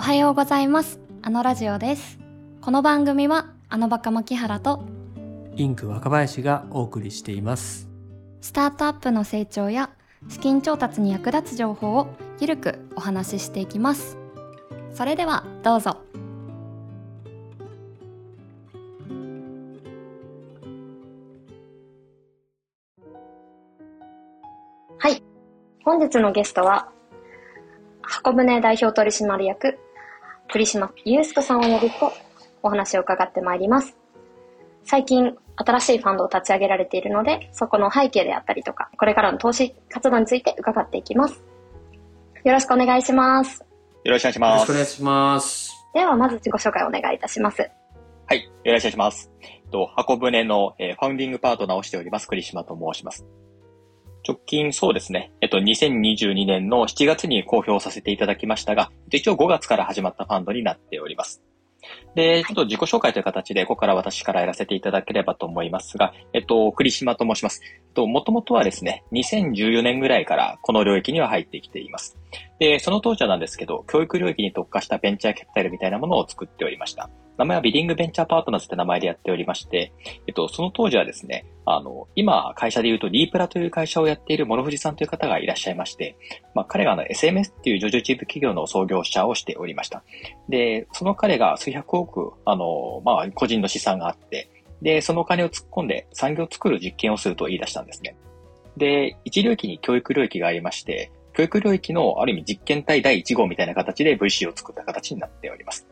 おはようございます。あのラジオです。この番組は、あのバカ牧原と、インク若林がお送りしています。スタートアップの成長や資金調達に役立つ情報をゆるくお話ししていきます。それではどうぞ。はい。本日のゲストは、箱舟代表取締役、栗島祐介さんを呼びとお話を伺ってまいります。最近、新しいファンドを立ち上げられているので、そこの背景であったりとか、これからの投資活動について伺っていきます。よろしくお願いします。よろしくお願いしよろます。しくお願いします。では、まず自己紹介をお願いいたします。はい。よろしくお願いします。と、箱舟の、えーファウンディングパートナーをしております、栗島と申します。直近そうですね。えっと、2022年の7月に公表させていただきましたが、一応5月から始まったファンドになっております。で、ちょっと自己紹介という形で、ここから私からやらせていただければと思いますが、えっと、栗島と申します。えっと、もともとはですね、2014年ぐらいからこの領域には入ってきています。で、その当時はなんですけど、教育領域に特化したベンチャーキャピタルみたいなものを作っておりました。名前はビディングベンチャーパートナーズって名前でやっておりまして、えっと、その当時はですね、あの、今、会社で言うと、リープラという会社をやっている諸藤さんという方がいらっしゃいまして、まあ、彼があの、SMS っていう上場チープ企業の創業者をしておりました。で、その彼が数百億、あの、まあ、個人の資産があって、で、そのお金を突っ込んで産業を作る実験をすると言い出したんですね。で、一領域に教育領域がありまして、教育領域のある意味実験体第1号みたいな形で VC を作った形になっております。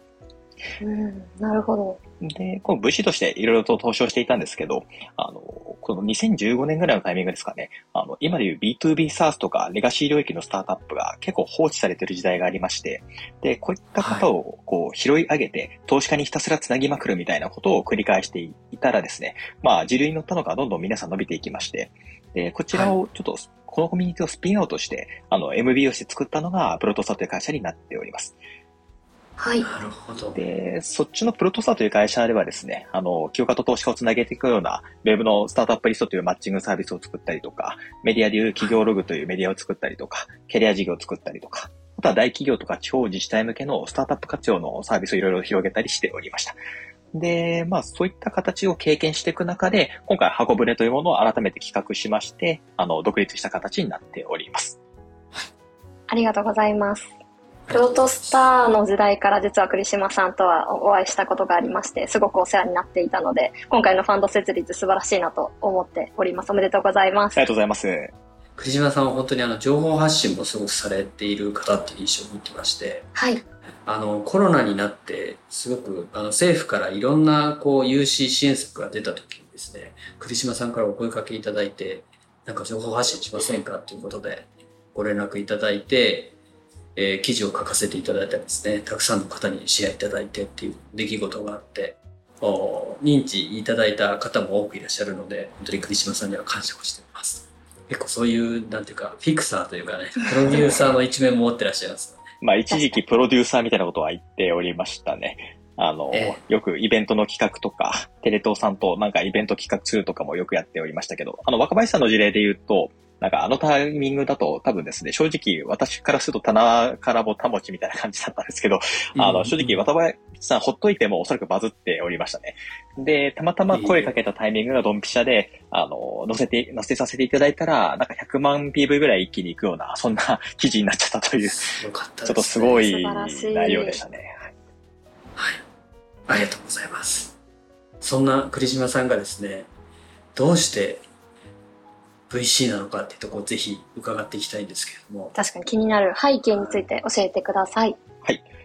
うん、なるほど。で、この VC としていろいろと投資をしていたんですけど、あの、この2015年ぐらいのタイミングですかね、あの、今でいう B2B SaaS とかレガシー領域のスタートアップが結構放置されている時代がありまして、で、こういった方をこう拾い上げて、投資家にひたすらつなぎまくるみたいなことを繰り返していたらですね、まあ、時流に乗ったのがどんどん皆さん伸びていきまして、で、こちらをちょっと、このコミュニティをスピンアウトして、あの、MB をして作ったのが、プロトサという会社になっております。はい。なるほど。で、そっちのプロトサという会社ではですね、あの、休暇と投資家をつなげていくような、ウェブのスタートアップリストというマッチングサービスを作ったりとか、メディアでいう企業ログというメディアを作ったりとか、キャリア事業を作ったりとか、あとは大企業とか地方自治体向けのスタートアップ活用のサービスをいろいろ広げたりしておりました。で、まあそういった形を経験していく中で、今回箱舟というものを改めて企画しまして、あの、独立した形になっております。ありがとうございます。プロトスターの時代から実は栗島さんとはお会いしたことがありまして、すごくお世話になっていたので、今回のファンド設立素晴らしいなと思っております。おめでとうございますありが。とうございます。栗島さんは本当にあの情報発信もすごくされている方っていう印象を持ってまして、はい。あのコロナになってすごくあの政府からいろんなこう融資支援策が出た時にですね、栗島さんからお声かけいただいて、なんか情報発信しませんかということでご連絡いただいて、えー記事を書かせていただいたりですね、たくさんの方にシェアいただいてっていう出来事があって、お認知いただいた方も多くいらっしゃるので、本当に栗島さんには感謝をしています。結構そういう、なんていうか、フィクサーというかね、プロデューサーの一面も持ってらっしゃいます。まあ一時期プロデューサーみたいなことは言っておりましたね。あの、えよくイベントの企画とか、テレ東さんとなんかイベント企画するとかもよくやっておりましたけど、あの若林さんの事例で言うと、なんかあのタイミングだと多分ですね、正直私からすると棚からぼたもちみたいな感じだったんですけど、あの正直渡辺さんほっといてもおそらくバズっておりましたね。で、たまたま声かけたタイミングがドンピシャで、あの、載せて、載せさせていただいたら、なんか100万 PV ぐらい一気に行くような、そんな記事になっちゃったという、ね。ちょっとすごい内容でしたね。はい。ありがとうございます。そんな栗島さんがですね、どうして VC なのかっていうところをぜひ伺っていきたいんですけれども。確かに気になる背景について教えてください。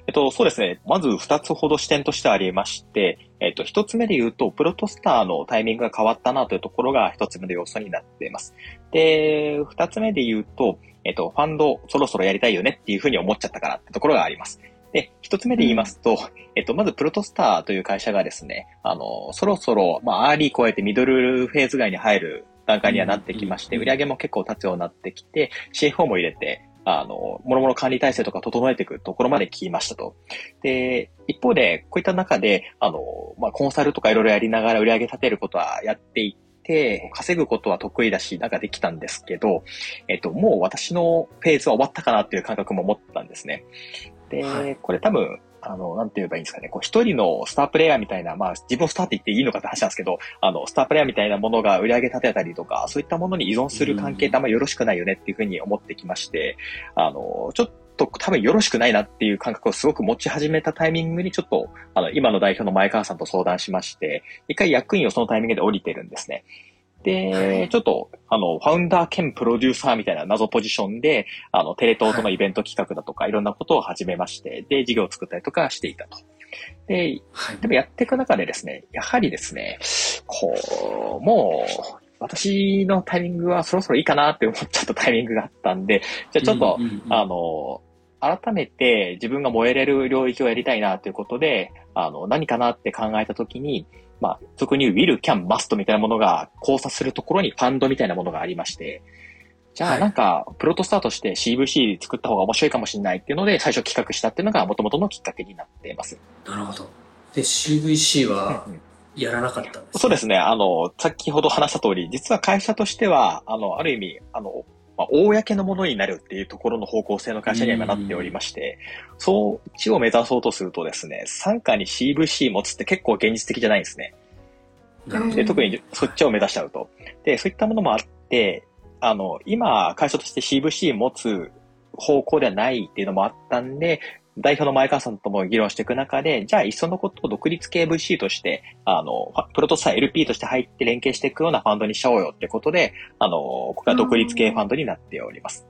えっと、そうですね。まず二つほど視点としてありまして、えっと、一つ目で言うと、プロトスターのタイミングが変わったなというところが一つ目の要素になっています。で、二つ目で言うと、えっと、ファンドそろそろやりたいよねっていうふうに思っちゃったからってところがあります。で、一つ目で言いますと、えっと、まずプロトスターという会社がですね、あの、そろそろ、まあ、アーリー超えてミドルフェーズ外に入る段階にはなってきまして、うん売上も結構立つようになってきて、CFO も入れて、あの、もろもろ管理体制とか整えていくところまで来ましたと。で、一方で、こういった中で、あの、まあ、コンサルとかいろいろやりながら売り上げ立てることはやっていって、稼ぐことは得意だし、なんかできたんですけど、えっと、もう私のフェーズは終わったかなっていう感覚も持ったんですね。で、はい、これ多分、あの、なんて言えばいいんですかね。こう、一人のスタープレイヤーみたいな、まあ、自分をスターって言っていいのかって話なんですけど、あの、スタープレイヤーみたいなものが売り上げ立てたりとか、そういったものに依存する関係ってあんまよろしくないよねっていうふうに思ってきまして、あの、ちょっと多分よろしくないなっていう感覚をすごく持ち始めたタイミングにちょっと、あの、今の代表の前川さんと相談しまして、一回役員をそのタイミングで降りてるんですね。で、ちょっと、あの、ファウンダー兼プロデューサーみたいな謎ポジションで、あの、テレ東とのイベント企画だとか、いろんなことを始めまして、で、事業を作ったりとかしていたと。で、でもやっていく中でですね、やはりですね、こう、もう、私のタイミングはそろそろいいかなって思っちゃったタイミングがあったんで、じゃあちょっと、うんうんうん、あの、改めて自分が燃えれる領域をやりたいなということで、あの、何かなって考えたときに、まあ、俗に言う will, can, must みたいなものが交差するところにファンドみたいなものがありまして、じゃあなんか、プロトスタートして CVC 作った方が面白いかもしれないっていうので、最初企画したっていうのが元々のきっかけになっています。なるほど。で、CVC は、やらなかったんです、ね、そうですね。あの、先ほど話した通り、実は会社としては、あの、ある意味、あの、まあ、公のものになるっていうところの方向性の会社には今なっておりまして、そっちを目指そうとするとですね、傘下に CVC 持つって結構現実的じゃないんですね。で特にそっちを目指しちゃうと。で、そういったものもあって、あの、今、会社として CVC 持つ方向ではないっていうのもあったんで、代表の前川さんとも議論していく中で、じゃあ、いっそのことを独立系 VC として、あの、プロトスター LP として入って連携していくようなファンドにしちゃおうよってことで、あの、ここが独立系ファンドになっております。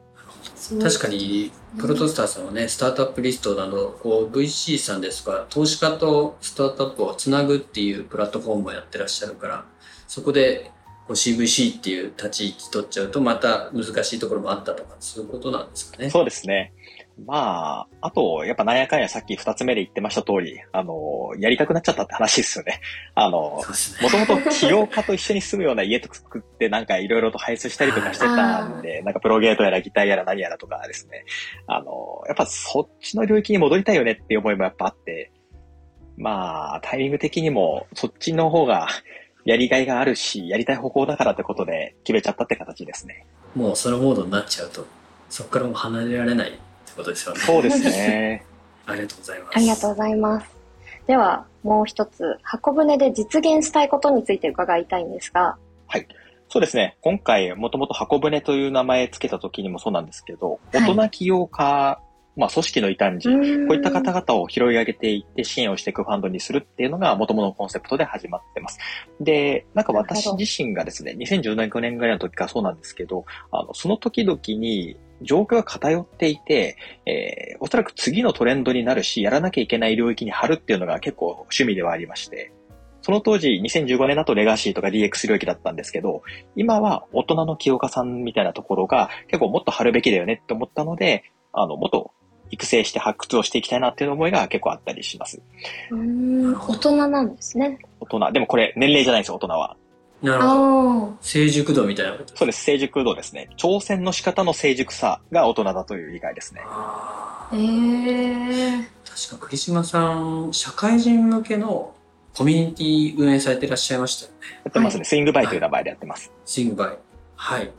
確かに、プロトスターさんはね、スタートアップリストなど、こう、VC さんですとか、投資家とスタートアップをつなぐっていうプラットフォームをやってらっしゃるから、そこで、こう CVC っていう立ち位置取っちゃうと、また難しいところもあったとか、そういうことなんですかね。そうですね。まあ、あと、やっぱなんやかんやさっき二つ目で言ってました通り、あの、やりたくなっちゃったって話ですよね。あの、もともと起業家と一緒に住むような家と作ってなんかいろいろと配送したりとかしてたんで、なんかプロゲートやらギターやら何やらとかですね。あの、やっぱそっちの領域に戻りたいよねっていう思いもやっぱあって、まあ、タイミング的にもそっちの方がやりがいがあるし、やりたい方向だからってことで決めちゃったって形ですね。もうそのモードになっちゃうと、そこからも離れられないことですよね。そうですね。ありがとうございます。ありがとうございます。では、もう一つ、箱舟で実現したいことについて伺いたいんですが。はい。そうですね。今回、もともと箱舟という名前つけた時にもそうなんですけど、大人起業家、まあ、組織の異端児、こういった方々を拾い上げていって支援をしていくファンドにするっていうのが元々のコンセプトで始まってます。で、なんか私自身がですね、2017年ぐらいの時からそうなんですけど、あの、その時々に状況が偏っていて、えー、おそらく次のトレンドになるし、やらなきゃいけない領域に貼るっていうのが結構趣味ではありまして、その当時、2015年だとレガシーとか DX 領域だったんですけど、今は大人の清岡さんみたいなところが結構もっと貼るべきだよねって思ったので、あの、もっと育成して発掘をしていきたいなっていう思いが結構あったりします。うん、大人なんですね。大人。でもこれ年齢じゃないですよ、大人は。なるほど。成熟度みたいなこと？そうです、成熟度ですね。挑戦の仕方の成熟さが大人だという理解ですね。へえー。確か栗島さん、社会人向けのコミュニティ運営されていらっしゃいましたよね。やってますね。はい、スイングバイという名前でやってます。スイングバイ。はい。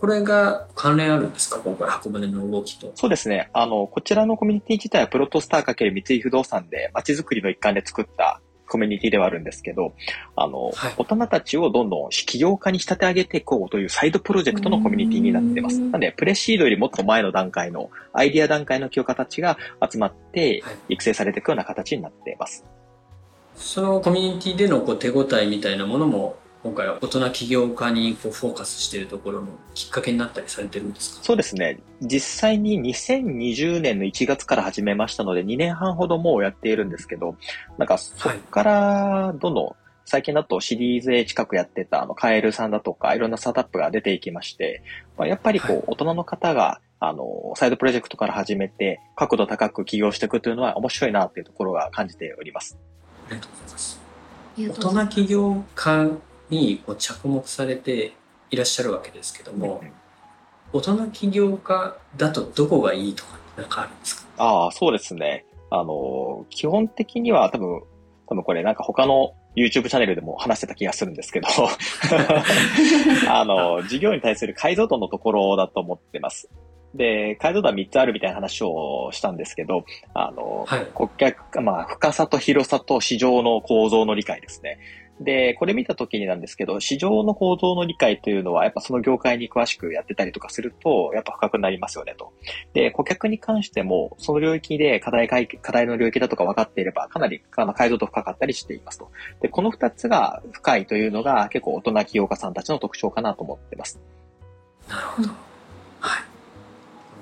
これが関連あるんですか？今回、箱舟の動きと。そうですね。あの、こちらのコミュニティ自体はプロトスター×三井不動産で街づくりの一環で作ったコミュニティではあるんですけど、あの、はい、大人たちをどんどん起業家に仕立て上げていこうというサイドプロジェクトのコミュニティになってます。なんで、プレシードよりもっと前の段階のアイディア段階の起業家たちが集まって育成されていくような形になっています。そのコミュニティでのこう手応えみたいなものも今回は大人起業家にこうフォーカスしているところのきっかけになったりされてるんですか？そうですね。実際に2020年の1月から始めましたので、2年半ほどもうやっているんですけど、なんかそこからどんどん、最近だとシリーズ A 近くやってたあのカエルさんだとかいろんなスタートアップが出ていきまして、まあ、やっぱりこう、大人の方があの、サイドプロジェクトから始めて角度高く起業していくというのは面白いなっていうところが感じております。ありがとうございます。大人起業家にこう着目されていらっしゃるわけですけども、大人起業家だとどこがいいとかなんかあるんですか？ああ、そうですね。あの、基本的には多分、多分これなんか他の YouTube チャンネルでも話してた気がするんですけど あの、事業に対する解像度のところだと思ってます。で、解像度は3つあるみたいな話をしたんですけど、あの、はい、顧客、まあ、深さと広さと市場の構造の理解ですね。で、これ見たときになんですけど、市場の構造の理解というのは、やっぱその業界に詳しくやってたりとかすると、やっぱ深くなりますよねと。で、顧客に関しても、その領域で課題解課題の領域だとか分かっていれば、かなりあの解像度深かったりしていますと。で、この二つが深いというのが結構大人起業家さんたちの特徴かなと思ってます。なるほど。はい。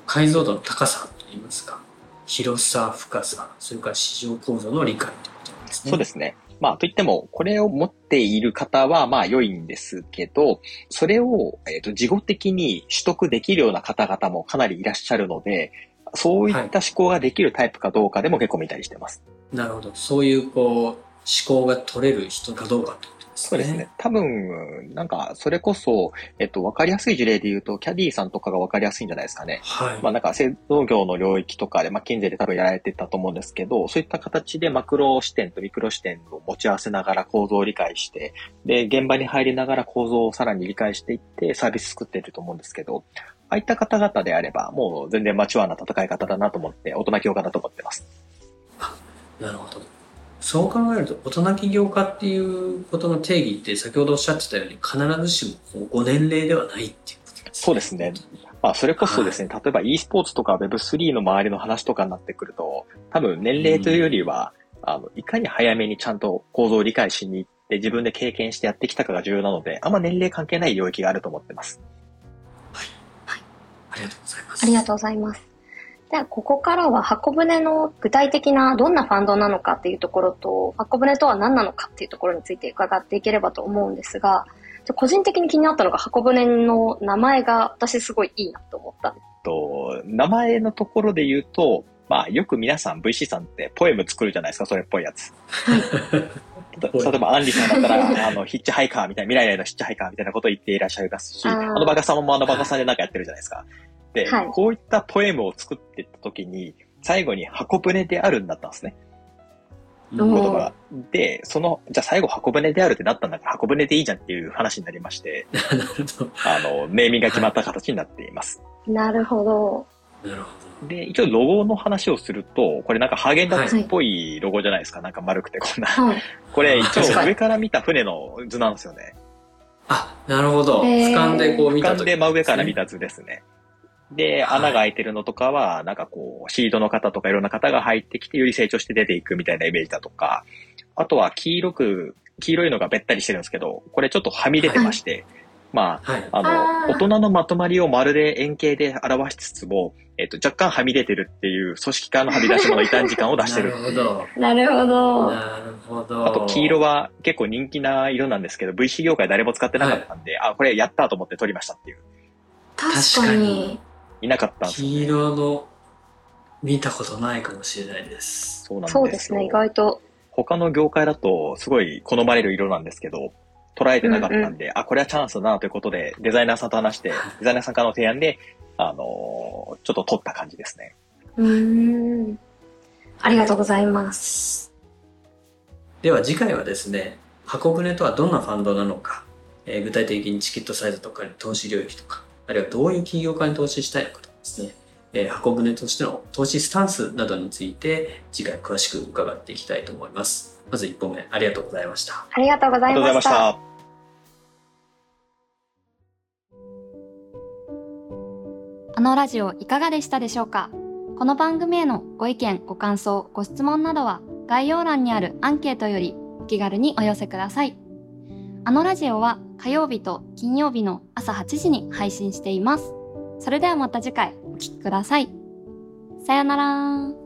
解像度の高さといいますか、広さ、深さ、それから市場構造の理解ということですね。そうですね。まあ、といっても、これを持っている方は、まあ、良いんですけど、それを、えっ、ー、と、事後的に取得できるような方々もかなりいらっしゃるので、そういった思考ができるタイプかどうかでも結構見たりしてます。はい、なるほど。そういう、こう、思考が取れる人かどうかとそうですね。多分、なんか、それこそ、えっと、わかりやすい事例で言うと、キャディーさんとかがわかりやすいんじゃないですかね。はい。まあなんか、製造業の領域とかで、まあ、近税で多分やられてたと思うんですけど、そういった形でマクロ視点とミクロ視点を持ち合わせながら構造を理解して、で、現場に入りながら構造をさらに理解していって、サービス作っていると思うんですけど、ああいった方々であれば、もう全然マチュアな戦い方だなと思って、大人教科だと思ってます。なるほど。そう考えると、大人起業家っていうことの定義って先ほどおっしゃってたように必ずしもご年齢ではないっていうことですね。そうですね。まあ、それこそですね、はい、例えば e スポーツとか Web3 の周りの話とかになってくると、多分年齢というよりは、うん、あの、いかに早めにちゃんと構造を理解しに行って自分で経験してやってきたかが重要なので、あんま年齢関係ない領域があると思ってます。はい。はい。ありがとうございます。ありがとうございます。では、ここからは箱舟の具体的などんなファンドなのかっていうところと、箱舟とは何なのかっていうところについて伺っていければと思うんですが、個人的に気になったのが箱舟の名前が私すごいいいなと思ったと、名前のところで言うと、まあ、よく皆さん VC さんってポエム作るじゃないですか、それっぽいやつ。例えば、アンリさんだったら、あの、ヒッチハイカーみたいな、未来へのヒッチハイカーみたいなことを言っていらっしゃいますし、あのバカさんもあのバカさんでなんかやってるじゃないですか。で、はい、こういったポエムを作っていった時に、最後に箱舟であるんだったんですね。言葉で、その、じゃあ最後箱舟であるってなったんだから箱舟でいいじゃんっていう話になりまして、あの、ネーミングが決まった形になっています。なるほど。なるほど。で、一応ロゴの話をすると、これなんかハーゲンダッツっぽいロゴじゃないですか。はい、なんか丸くてこんな。はい、これ一応上から見た船の図なんですよね。あ、なるほど。俯瞰でこう見た、ね、俯瞰で真上から見た図ですね。で、穴が開いてるのとかは、なんかこう、シードの方とかいろんな方が入ってきて、より成長して出ていくみたいなイメージだとか、あとは黄色く、黄色いのがべったりしてるんですけど、これちょっとはみ出てまして、はい、まあ、はい、あの、大人のまとまりをまるで円形で表しつつも、えっ、と、若干はみ出てるっていう組織化のはみ出し物異端時間を出してる。なるほど。なるほど。なるほど。あと、黄色は結構人気な色なんですけど、VC 業界誰も使ってなかったんで、はい、あ、これやったと思って撮りましたっていう。確かに。いなかったんですよ、ね、黄色の見たことないかもしれないです。そうなんですそうですね、意外と。他の業界だとすごい好まれる色なんですけど、捉えてなかったんで、うんうん、あ、これはチャンスだなということで、デザイナーさんと話して、デザイナーさんからの提案で、あのー、ちょっと取った感じですね。うん。ありがとうございます。では次回はですね、箱舟とはどんなファンドなのか、えー、具体的にチケットサイズとか投資領域とか、あるいはどういう企業家に投資したいのかとかですね、えー、箱舟としての投資スタンスなどについて次回詳しく伺っていきたいと思います。まず1本目ありがとうございました。ありがとうございました。あのラジオいかがでしたでしょうか？この番組へのご意見、ご感想、ご質問などは概要欄にあるアンケートよりお気軽にお寄せください。あのラジオは火曜日と金曜日の朝8時に配信しています。それではまた次回お聴きください。さよなら